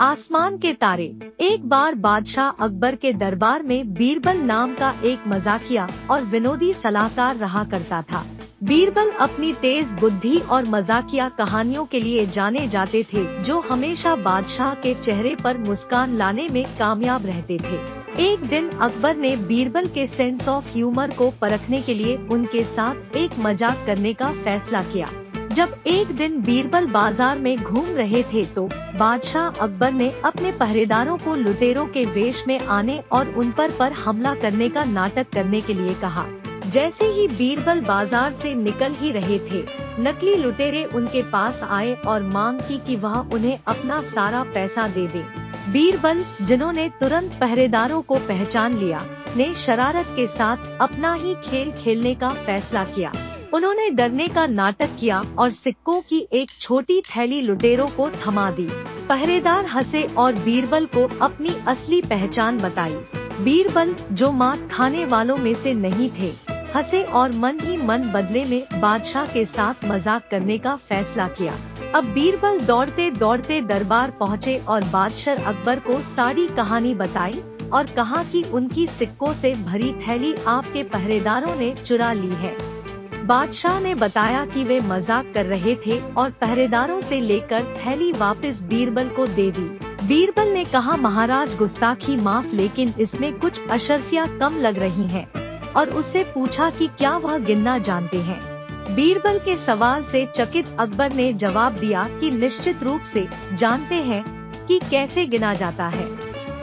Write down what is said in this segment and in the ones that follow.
आसमान के तारे। एक बार बादशाह अकबर के दरबार में बीरबल नाम का एक मजाकिया और विनोदी सलाहकार रहा करता था। बीरबल अपनी तेज बुद्धि और मजाकिया कहानियों के लिए जाने जाते थे, जो हमेशा बादशाह के चेहरे पर मुस्कान लाने में कामयाब रहते थे। एक दिन अकबर ने बीरबल के सेंस ऑफ़ ह्यूमर को परखने के लिए उनके साथ एक मज़ाक करने का फैसला किया। जब एक दिन बीरबल बाज़ार में घूम रहे थे तो बादशाह अकबर ने अपने पहरेदारों को लुटेरों के वेश में आने और उन पर पर हमला करने का नाटक करने के लिए कहा। जैसे ही बीरबल बाज़ार से निकल ही रहे थे, नकली लुटेरे उनके पास आए और मांग की कि वह उन्हें अपना सारा पैसा दे दे। बीरबल, जिन्होंने तुरंत पहरेदारों को पहचान लिया, ने शरारत के साथ अपना ही खेल खेलने का फैसला किया। उन्होंने डरने का नाटक किया और सिक्कों की एक छोटी थैली लुटेरों को थमा दी। पहरेदार हंसे और बीरबल को अपनी असली पहचान बताई। बीरबल, जो मार खाने वालों में से नहीं थे, हंसे और मन ही मन बदले में बादशाह के साथ मज़ाक करने का फैसला किया। अब बीरबल दौड़ते दौड़ते दरबार पहुँचे और बादशाह अकबर को सारी कहानी बताई और कहा कि उनकी सिक्कों से भरी थैली आपके पहरेदारों ने चुरा ली है। बादशाह ने बताया कि वे मज़ाक कर रहे थे और पहरेदारों से लेकर थैली वापस बीरबल को दे दी। बीरबल ने कहा, महाराज गुस्ताखी माफ़, लेकिन इसमें कुछ अशरफिया कम लग रही हैं। और उससे पूछा कि क्या वह गिनना जानते हैं। बीरबल के सवाल से चकित अकबर ने जवाब दिया कि निश्चित रूप से जानते हैं कि कैसे गिना जाता है।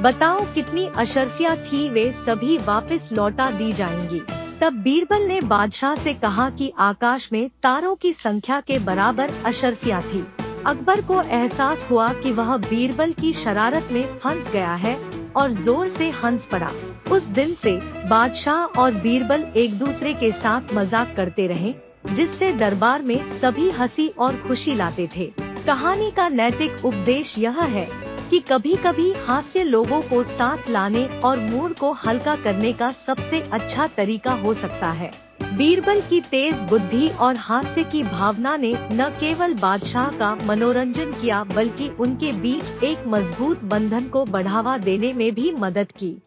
बताओ कितनी अशरफिया थी वे, सभी वापस लौटा दी जाएँगी। तब बीरबल ने बादशाह से कहा कि आकाश में तारों की संख्या के बराबर अशरफिया थी। अकबर को एहसास हुआ कि वह बीरबल की शरारत में फंस गया है और ज़ोर से हंस पड़ा। उस दिन से बादशाह और बीरबल एक दूसरे के साथ मज़ाक करते रहे, जिससे दरबार में सभी हँसी और खुशी लाते थे। कहानी का नैतिक उपदेश यह है कि कभी कभी हास्य लोगों को साथ लाने और मूड को हल्का करने का सबसे अच्छा तरीका हो सकता है। बीरबल की तेज बुद्धि और हास्य की भावना ने न केवल बादशाह का मनोरंजन किया, बल्कि उनके बीच एक मज़बूत बंधन को बढ़ावा देने में भी मदद की।